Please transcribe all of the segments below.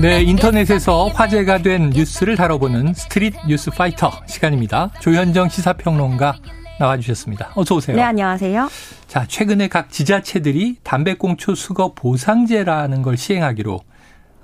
네, 인터넷에서 화제가 된 뉴스를 다뤄보는 스트릿 뉴스 파이터 시간입니다. 조현정 시사평론가 나와주셨습니다. 어서 오세요. 네, 안녕하세요. 자, 최근에 각 지자체들이 담배꽁초 수거 보상제라는 걸 시행하기로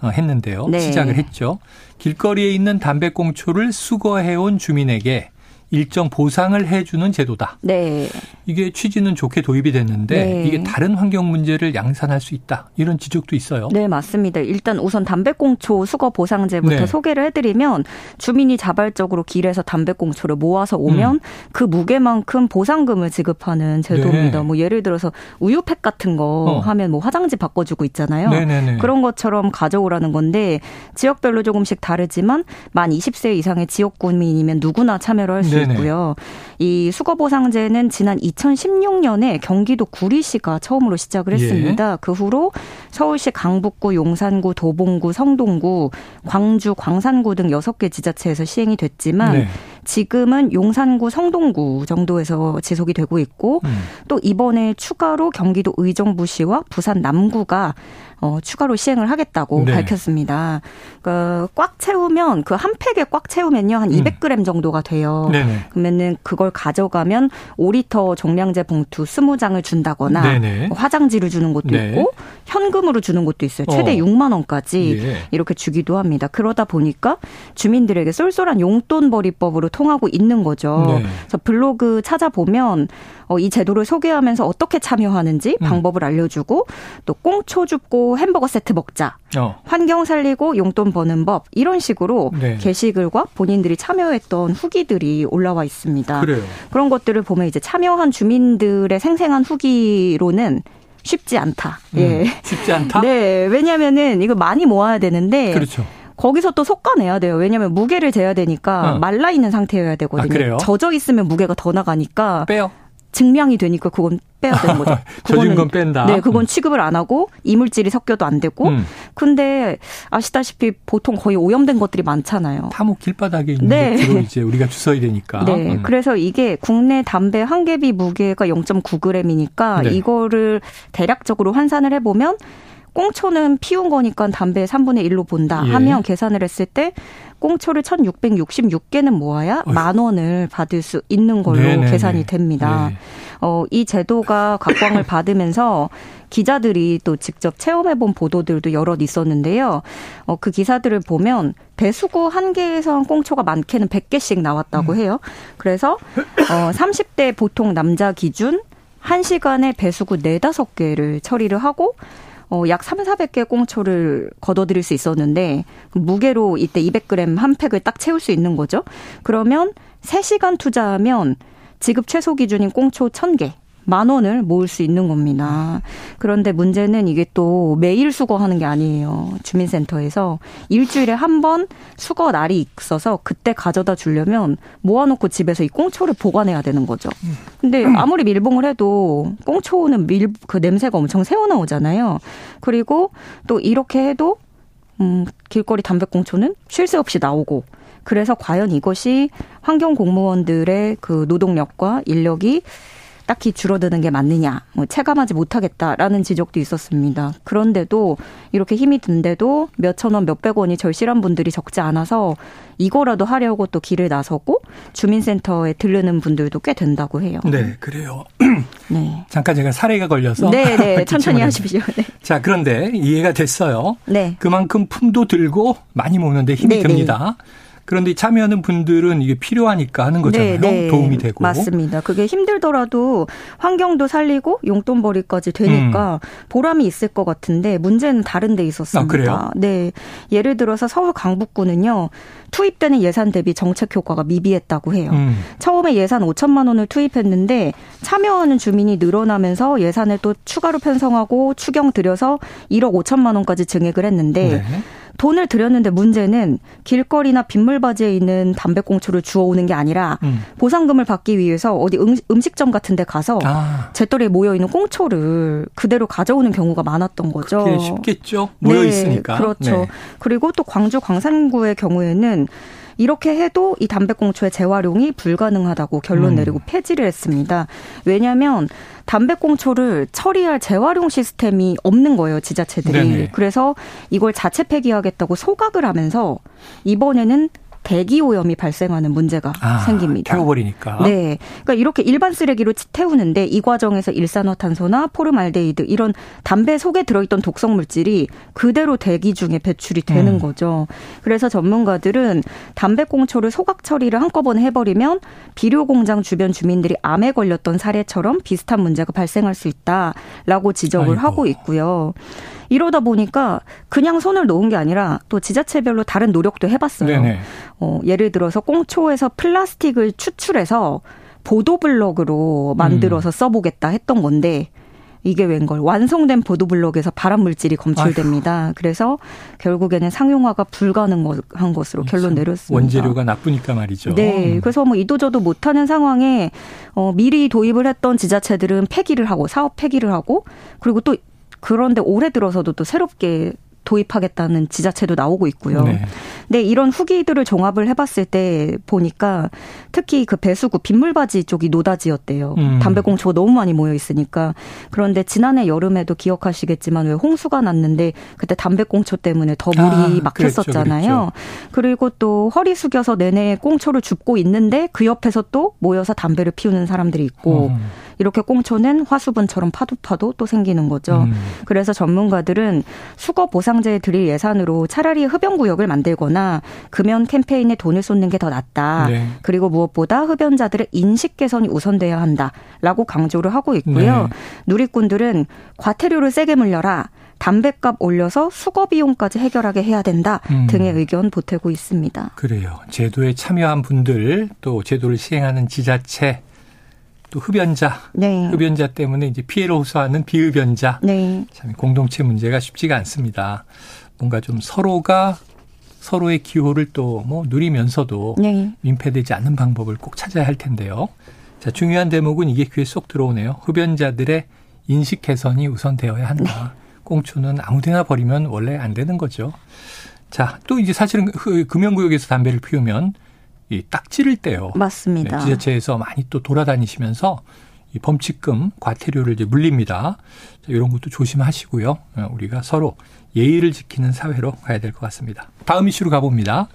어, 했는데요. 네. 시작을 했죠. 길거리에 있는 담배꽁초를 수거해온 주민에게 일정 보상을 해주는 제도다. 네. 이게 취지는 좋게 도입이 됐는데 네. 이게 다른 환경 문제를 양산할 수 있다. 이런 지적도 있어요. 네, 맞습니다. 일단 우선 담배꽁초 수거 보상제부터 네. 소개를 해드리면 주민이 자발적으로 길에서 담배꽁초를 모아서 오면 음. 그 무게만큼 보상금을 지급하는 제도입니다. 네. 뭐 예를 들어서 우유팩 같은 거 어. 하면 뭐 화장지 바꿔주고 있잖아요. 네네네. 그런 것처럼 가져오라는 건데 지역별로 조금씩 다르지만 만 20세 이상의 지역 구민이면 누구나 참여를 할 수 네네. 있고요. 이 수거 보상제는 지난 2016년에 경기도 구리시가 처음으로 시작을 예. 했습니다. 예. 그 후로 서울시 강북구, 용산구, 도봉구, 성동구, 광주, 광산구 등 6개 지자체에서 시행이 됐지만 네. 지금은 용산구, 성동구 정도에서 지속이 되고 있고 음. 또 이번에 추가로 경기도 의정부시와 부산 남구가 어, 추가로 시행을 하겠다고 네. 밝혔습니다. 그, 꽉 채우면 그 한 팩에 꽉 채우면요 한 200g 음. 정도가 돼요. 네네. 그러면은 그걸 가져가면 5리터 종량제 봉투 20장을 준다거나 네네. 화장지를 주는 것도 네. 있고 현금으로 주는 것도 있어요. 최대 어. 6만 원까지 예. 이렇게 주기도 합니다. 그러다 보니까 주민들에게 쏠쏠한 용돈벌이법으로 통하고 있는 거죠. 네. 그래서 블로그 찾아보면 어, 이 제도를 소개하면서 어떻게 참여하는지 음. 방법을 알려주고 또 꽁초 줍고 햄버거 세트 먹자. 어. 환경 살리고 용돈 버는 법 이런 식으로 네. 게시글과 본인들이 참여했던 후기들이 올라와 있습니다. 그래요. 그런 것들을 보면 이제 참여한 주민들의 생생한 후기로는 쉽지 않다. 음, 예. 쉽지 않다? 네. 왜냐면은 이거 많이 모아야 되는데. 그렇죠. 거기서 또 솎아내야 돼요. 왜냐하면 무게를 재야 되니까 어. 말라 있는 상태여야 되거든요. 아, 젖어 있으면 무게가 더 나가니까 빼요. 증명이 되니까 그건 빼야 되는 거죠. 젖은 건 뺀다. 네, 그건 음. 취급을 안 하고 이물질이 섞여도 안 되고. 음. 근데 아시다시피 보통 거의 오염된 것들이 많잖아요. 다뭐 길바닥에 있는 네. 것들로 이제 우리가 주워야 되니까. 네, 음. 그래서 이게 국내 담배 한 개비 무게가 0.9g이니까 네. 이거를 대략적으로 환산을 해보면 꽁초는 피운 거니까 담배 3분의 1로 본다 예. 하면 계산을 했을 때 꽁초를 1666개는 모아야 어휴. 만 원을 받을 수 있는 걸로 네네네. 계산이 됩니다. 네. 어, 이 제도가 각광을 받으면서 기자들이 또 직접 체험해본 보도들도 여럿 있었는데요. 어, 그 기사들을 보면 배수구 한 개에서 꽁초가 많게는 100개씩 나왔다고 음. 해요. 그래서 어, 30대 보통 남자 기준 1시간에 배수구 4, 5개를 처리를 하고 어, 약 3, 400개 꽁초를 걷어들일 수 있었는데 무게로 이때 200g 한 팩을 딱 채울 수 있는 거죠. 그러면 3시간 투자하면 지급 최소 기준인 꽁초 1000개 만 원을 모을 수 있는 겁니다. 그런데 문제는 이게 또 매일 수거하는 게 아니에요. 주민센터에서 일주일에 한 번 수거 날이 있어서 그때 가져다 주려면 모아놓고 집에서 이 꽁초를 보관해야 되는 거죠. 근데 아무리 밀봉을 해도 꽁초는 밀, 그 냄새가 엄청 새어나오잖아요. 그리고 또 이렇게 해도 음, 길거리 담배꽁초는 쉴 새 없이 나오고 그래서 과연 이것이 환경 공무원들의 그 노동력과 인력이 딱히 줄어드는 게 맞느냐, 뭐 체감하지 못하겠다라는 지적도 있었습니다. 그런데도 이렇게 힘이 든데도 몇천 원, 몇백 원이 절실한 분들이 적지 않아서 이거라도 하려고 또 길을 나서고 주민센터에 들르는 분들도 꽤 된다고 해요. 네, 그래요. 네. 잠깐 제가 사례가 걸려서. 네, 네. 천천히 하십시오. 네. 자, 그런데 이해가 됐어요. 네. 그만큼 품도 들고 많이 먹는데 힘이 네, 네. 듭니다. 네. 그런데 참여하는 분들은 이게 필요하니까 하는 거잖아요. 네, 네. 도움이 되고. 맞습니다. 그게 힘들더라도 환경도 살리고 용돈벌이까지 되니까 음. 보람이 있을 것 같은데 문제는 다른 데 있었습니다. 아, 그래요? 네. 예를 들어서 서울 강북구는요. 투입되는 예산 대비 정책 효과가 미비했다고 해요. 음. 처음에 예산 5천만 원을 투입했는데 참여하는 주민이 늘어나면서 예산을 또 추가로 편성하고 추경 들여서 1억 5천만 원까지 증액을 했는데 네. 돈을 들였는데 문제는 길거리나 빗물 바지에 있는 담배꽁초를 주워오는 게 아니라 음. 보상금을 받기 위해서 어디 음, 식점 같은 데 가서 아. 재떨이에 모여있는 꽁초를 그대로 가져오는 경우가 많았던 거죠. 쉽겠죠. 모여있으니까. 네, 그렇죠. 네. 그리고 또 광주 광산구의 경우에는 이렇게 해도 이 담배꽁초의 재활용이 불가능하다고 결론 음. 내리고 폐지를 했습니다. 왜냐하면 담배꽁초를 처리할 재활용 시스템이 없는 거예요, 지자체들이. 네네. 그래서 이걸 자체 폐기하겠다고 소각을 하면서 이번에는 대기 오염이 발생하는 문제가 아, 생깁니다. 태워버리니까. 네. 그러니까 이렇게 일반 쓰레기로 태우는데 이 과정에서 일산화탄소나 포름알데히드 이런 담배 속에 들어있던 독성 물질이 그대로 대기 중에 배출이 되는 음. 거죠. 그래서 전문가들은 담배 꽁초를 소각 처리를 한꺼번에 해버리면 비료 공장 주변 주민들이 암에 걸렸던 사례처럼 비슷한 문제가 발생할 수 있다라고 지적을 아이고. 하고 있고요. 이러다 보니까 그냥 손을 놓은 게 아니라 또 지자체별로 다른 노력도 해봤어요. 네네. 어, 예를 들어서 꽁초에서 플라스틱을 추출해서 보도블럭으로 만들어서 음. 써보겠다 했던 건데 이게 웬걸 완성된 보도블럭에서 발암 물질이 검출됩니다. 아휴. 그래서 결국에는 상용화가 불가능한 것으로 결론 내렸습니다. 원재료가 나쁘니까 말이죠. 네, 음. 그래서 뭐 이도저도 못하는 상황에 어, 미리 도입을 했던 지자체들은 폐기를 하고 사업 폐기를 하고 그리고 또 그런데 올해 들어서도 또 새롭게 도입하겠다는 지자체도 나오고 있고요. 네. 근데 이런 후기들을 종합을 해봤을 때 보니까 특히 그 배수구 빗물바지 쪽이 노다지였대요. 음. 담배꽁초가 너무 많이 모여 있으니까. 그런데 지난해 여름에도 기억하시겠지만 왜 홍수가 났는데 그때 담배꽁초 때문에 더 물이 아, 막혔었잖아요. 그랬죠, 그랬죠. 그리고 또 허리 숙여서 내내 꽁초를 줍고 있는데 그 옆에서 또 모여서 담배를 피우는 사람들이 있고 음. 이렇게 꽁초는 화수분처럼 파도파도 또 생기는 거죠. 음. 그래서 전문가들은 수거 보상제 드릴 예산으로 차라리 흡연 구역을 만들거나 금연 캠페인에 돈을 쏟는 게 더 낫다. 네. 그리고 무엇보다 흡연자들의 인식 개선이 우선돼야 한다라고 강조를 하고 있고요. 네. 누리꾼들은 과태료를 세게 물려라. 담배값 올려서 수거 비용까지 해결하게 해야 된다 음. 등의 의견 보태고 있습니다. 그래요. 제도에 참여한 분들 또 제도를 시행하는 지자체 또 흡연자, 네. 흡연자 때문에 이제 피해를 호소하는 비흡연자, 네. 참 공동체 문제가 쉽지가 않습니다. 뭔가 좀 서로가 서로의 기호를 또 뭐 누리면서도 네. 민폐되지 않는 방법을 꼭 찾아야 할 텐데요. 자, 중요한 대목은 이게 귀에 쏙 들어오네요. 흡연자들의 인식 개선이 우선되어야 한다. 네. 꽁초는 아무데나 버리면 원래 안 되는 거죠. 자, 또 이제 사실은 금연구역에서 담배를 피우면 이 딱지를 떼요. 맞습니다. 네, 지자체에서 많이 또 돌아다니시면서 이 범칙금 과태료를 이제 물립니다. 자, 이런 것도 조심하시고요. 어, 우리가 서로 예의를 지키는 사회로 가야 될 것 같습니다. 다음 이슈로 가봅니다.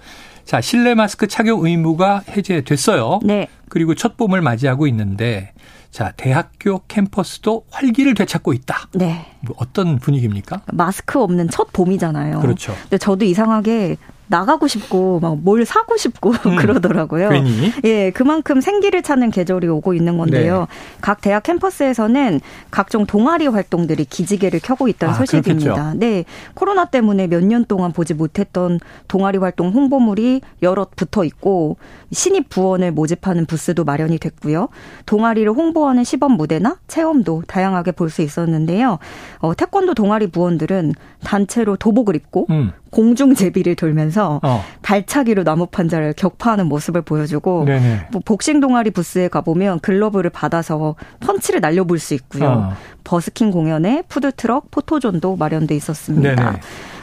자, 실내 마스크 착용 의무가 해제됐어요. 네. 그리고 첫 봄을 맞이하고 있는데 자, 대학교 캠퍼스도 활기를 되찾고 있다. 네. 뭐 어떤 분위기입니까? 마스크 없는 첫 봄이잖아요. 그렇죠. 근데 저도 이상하게 나가고 싶고 막 뭘 사고 싶고 음, 그러더라고요. 괜히? 예, 그만큼 생기를 찾는 계절이 오고 있는 건데요. 네. 각 대학 캠퍼스에서는 각종 동아리 활동들이 기지개를 켜고 있다는 아, 소식입니다. 그렇겠죠. 네, 코로나 때문에 몇 년 동안 보지 못했던 동아리 활동 홍보물이 여럿 붙어 있고 신입 부원을 모집하는 부스도 마련이 됐고요. 동아리를 홍보하는 시범 무대나 체험도 다양하게 볼 수 있었는데요. 어, 태권도 동아리 부원들은 단체로 도복을 입고 음. 공중 제비를 돌면서 어. 발차기로 나무 판자를 격파하는 모습을 보여주고 뭐 복싱 동아리 부스에 가보면 글러브를 받아서 펀치를 날려볼 수 있고요. 어. 버스킹 공연에 푸드트럭, 포토존도 마련돼 있었습니다. 네네.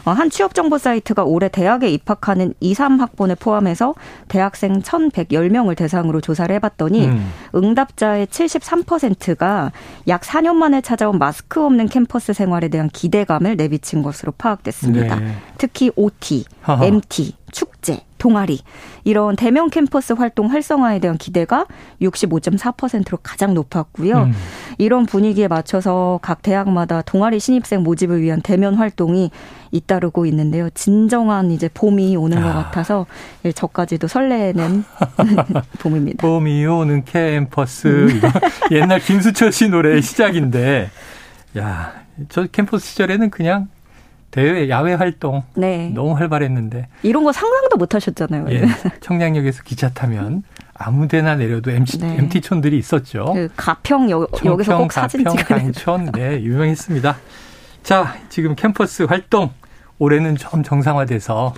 어, 한 취업 정보 사이트가 올해 대학에 입학하는 2, 3학번을 포함해서 대학생 1,110명을 대상으로 조사를 해봤더니 음. 응답자의 73%가 약 4년 만에 찾아온 마스크 없는 캠퍼스 생활에 대한 기대감을 내비친 것으로 파악됐습니다. 네. 특히 OT, 하하. MT, 축제, 동아리 이런 대면 캠퍼스 활동 활성화에 대한 기대가 65.4%로 가장 높았고요. 음. 이런 분위기에 맞춰서 각 대학마다 동아리 신입생 모집을 위한 대면 활동이 잇따르고 있는데요. 진정한 이제 봄이 오는 아. 것 같아서 예, 저까지도 설레는 봄입니다. 봄이 오는 캠퍼스 음. 옛날 김수철 씨 노래의 시작인데 야, 저 캠퍼스 시절에는 그냥 대외 야외 활동 네. 너무 활발했는데 이런 거 상상도 못 하셨잖아요. 예, 청량역에서 기차 타면 아무데나 내려도 MT, 네. MT촌들이 있었죠. 그 가평 여, 청평, 여기서 꼭 사진 가평, 찍어야 강촌 네 유명했습니다. 자 지금 캠퍼스 활동 올해는 좀 정상화돼서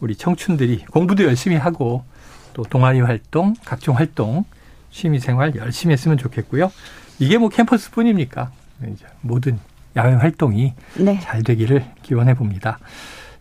우리 청춘들이 공부도 열심히 하고 또 동아리 활동, 각종 활동, 취미생활 열심히 했으면 좋겠고요. 이게 뭐 캠퍼스뿐입니까? 모든 야외 활동이 네. 잘 되기를 기원해 봅니다.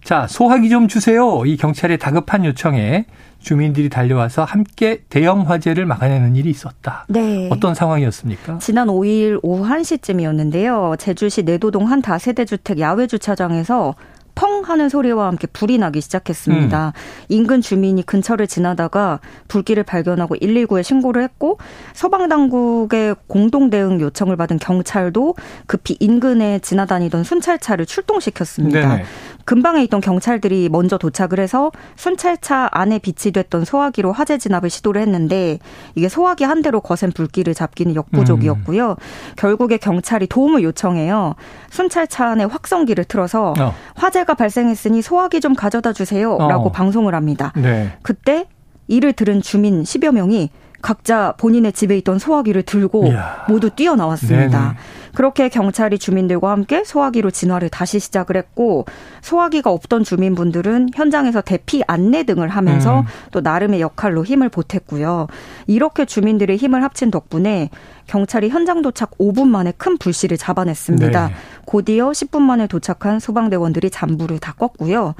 자, 소화기 좀 주세요. 이 경찰의 다급한 요청에 주민들이 달려와서 함께 대형 화재를 막아내는 일이 있었다. 네. 어떤 상황이었습니까? 지난 5일 오후 1시쯤이었는데요. 제주시 내도동 한 다세대 주택 야외 주차장에서 펑 하는 소리와 함께 불이 나기 시작했습니다. 음. 인근 주민이 근처를 지나다가 불길을 발견하고 119에 신고를 했고 소방당국의 공동 대응 요청을 받은 경찰도 급히 인근에 지나다니던 순찰차를 출동시켰습니다. 네네. 근방에 있던 경찰들이 먼저 도착을 해서 순찰차 안에 비치됐던 소화기로 화재 진압을 시도를 했는데 이게 소화기 한 대로 거센 불길을 잡기는 역부족이었고요. 음. 결국에 경찰이 도움을 요청해요. 순찰차 안에 확성기를 틀어서 어. 화재가 발생했으니 소화기 좀 가져다 주세요라고 어. 방송을 합니다. 네. 그때 이를 들은 주민 10여 명이 각자 본인의 집에 있던 소화기를 들고 이야. 모두 뛰어나왔습니다. 네네. 그렇게 경찰이 주민들과 함께 소화기로 진화를 다시 시작을 했고 소화기가 없던 주민분들은 현장에서 대피 안내 등을 하면서 음. 또 나름의 역할로 힘을 보탰고요. 이렇게 주민들의 힘을 합친 덕분에 경찰이 현장 도착 5분 만에 큰 불씨를 잡아냈습니다. 네. 곧이어 10분 만에 도착한 소방대원들이 잠불을 다 껐고요.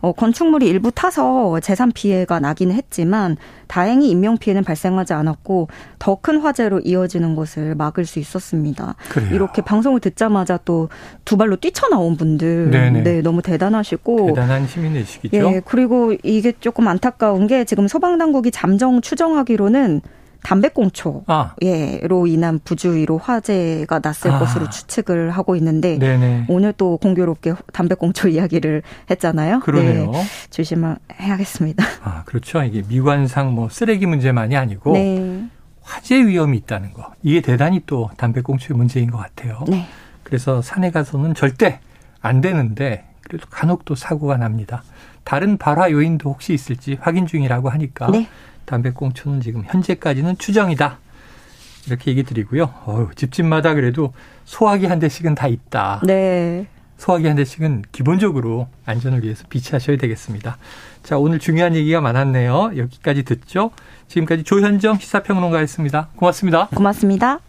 어, 건축물이 일부 타서 재산 피해가 나기는 했지만 다행히 인명 피해는 발생하지 않았고 더 큰 화재로 이어지는 것을 막을 수 있었습니다. 그래요. 이렇게 방송을 듣자마자 또 두 발로 뛰쳐나온 분들 네네. 네 너무 대단하시고 대단한 시민의식이죠. 예, 그리고 이게 조금 안타까운 게 지금 소방당국이 잠정 추정하기로는 담배꽁초로 아. 인한 부주의로 화재가 났을 아. 것으로 추측을 하고 있는데 네네. 오늘 또 공교롭게 담배꽁초 이야기를 했잖아요. 그러네요. 네, 조심해야겠습니다. 아 그렇죠. 이게 미관상 뭐 쓰레기 문제만이 아니고 네. 화재 위험이 있다는 거 이게 대단히 또 담배꽁초의 문제인 것 같아요. 네. 그래서 산에 가서는 절대 안 되는데 그래도 간혹 또 사고가 납니다. 다른 발화 요인도 혹시 있을지 확인 중이라고 하니까 네. 담배꽁초는 지금 현재까지는 추정이다. 이렇게 얘기 드리고요. 어휴, 집집마다 그래도 소화기 한 대씩은 다 있다. 네. 소화기 한 대씩은 기본적으로 안전을 위해서 비치하셔야 되겠습니다. 자, 오늘 중요한 얘기가 많았네요. 여기까지 듣죠. 지금까지 조현정 시사평론가였습니다. 고맙습니다. 고맙습니다.